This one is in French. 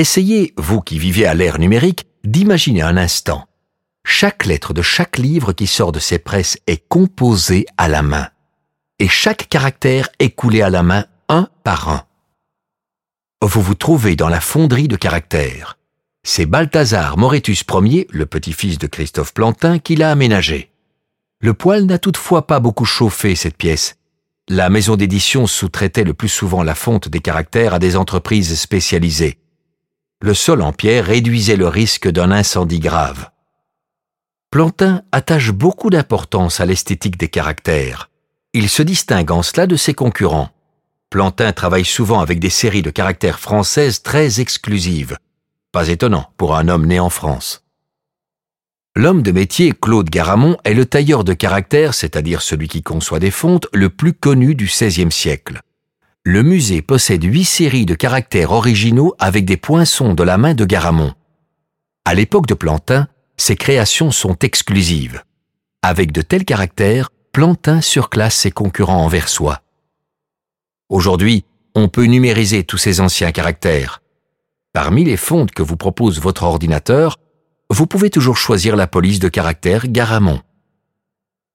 Essayez, vous qui vivez à l'ère numérique, d'imaginer un instant. Chaque lettre de chaque livre qui sort de ces presses est composée à la main. Et chaque caractère est coulé à la main un par un. Vous vous trouvez dans la fonderie de caractères. C'est Balthazar Moretus Ier, le petit-fils de Christophe Plantin, qui l'a aménagé. Le poêle n'a toutefois pas beaucoup chauffé cette pièce. La maison d'édition sous-traitait le plus souvent la fonte des caractères à des entreprises spécialisées. Le sol en pierre réduisait le risque d'un incendie grave. Plantin attache beaucoup d'importance à l'esthétique des caractères. Il se distingue en cela de ses concurrents. Plantin travaille souvent avec des séries de caractères françaises très exclusives. Pas étonnant pour un homme né en France. L'homme de métier Claude Garamond est le tailleur de caractères, c'est-à-dire celui qui conçoit des fontes, le plus connu du XVIe siècle. Le musée possède huit séries de caractères originaux avec des poinçons de la main de Garamond. À l'époque de Plantin, ces créations sont exclusives. Avec de tels caractères, Plantin surclasse ses concurrents envers soi. Aujourd'hui, on peut numériser tous ces anciens caractères. Parmi les fontes que vous propose votre ordinateur, vous pouvez toujours choisir la police de caractère Garamond.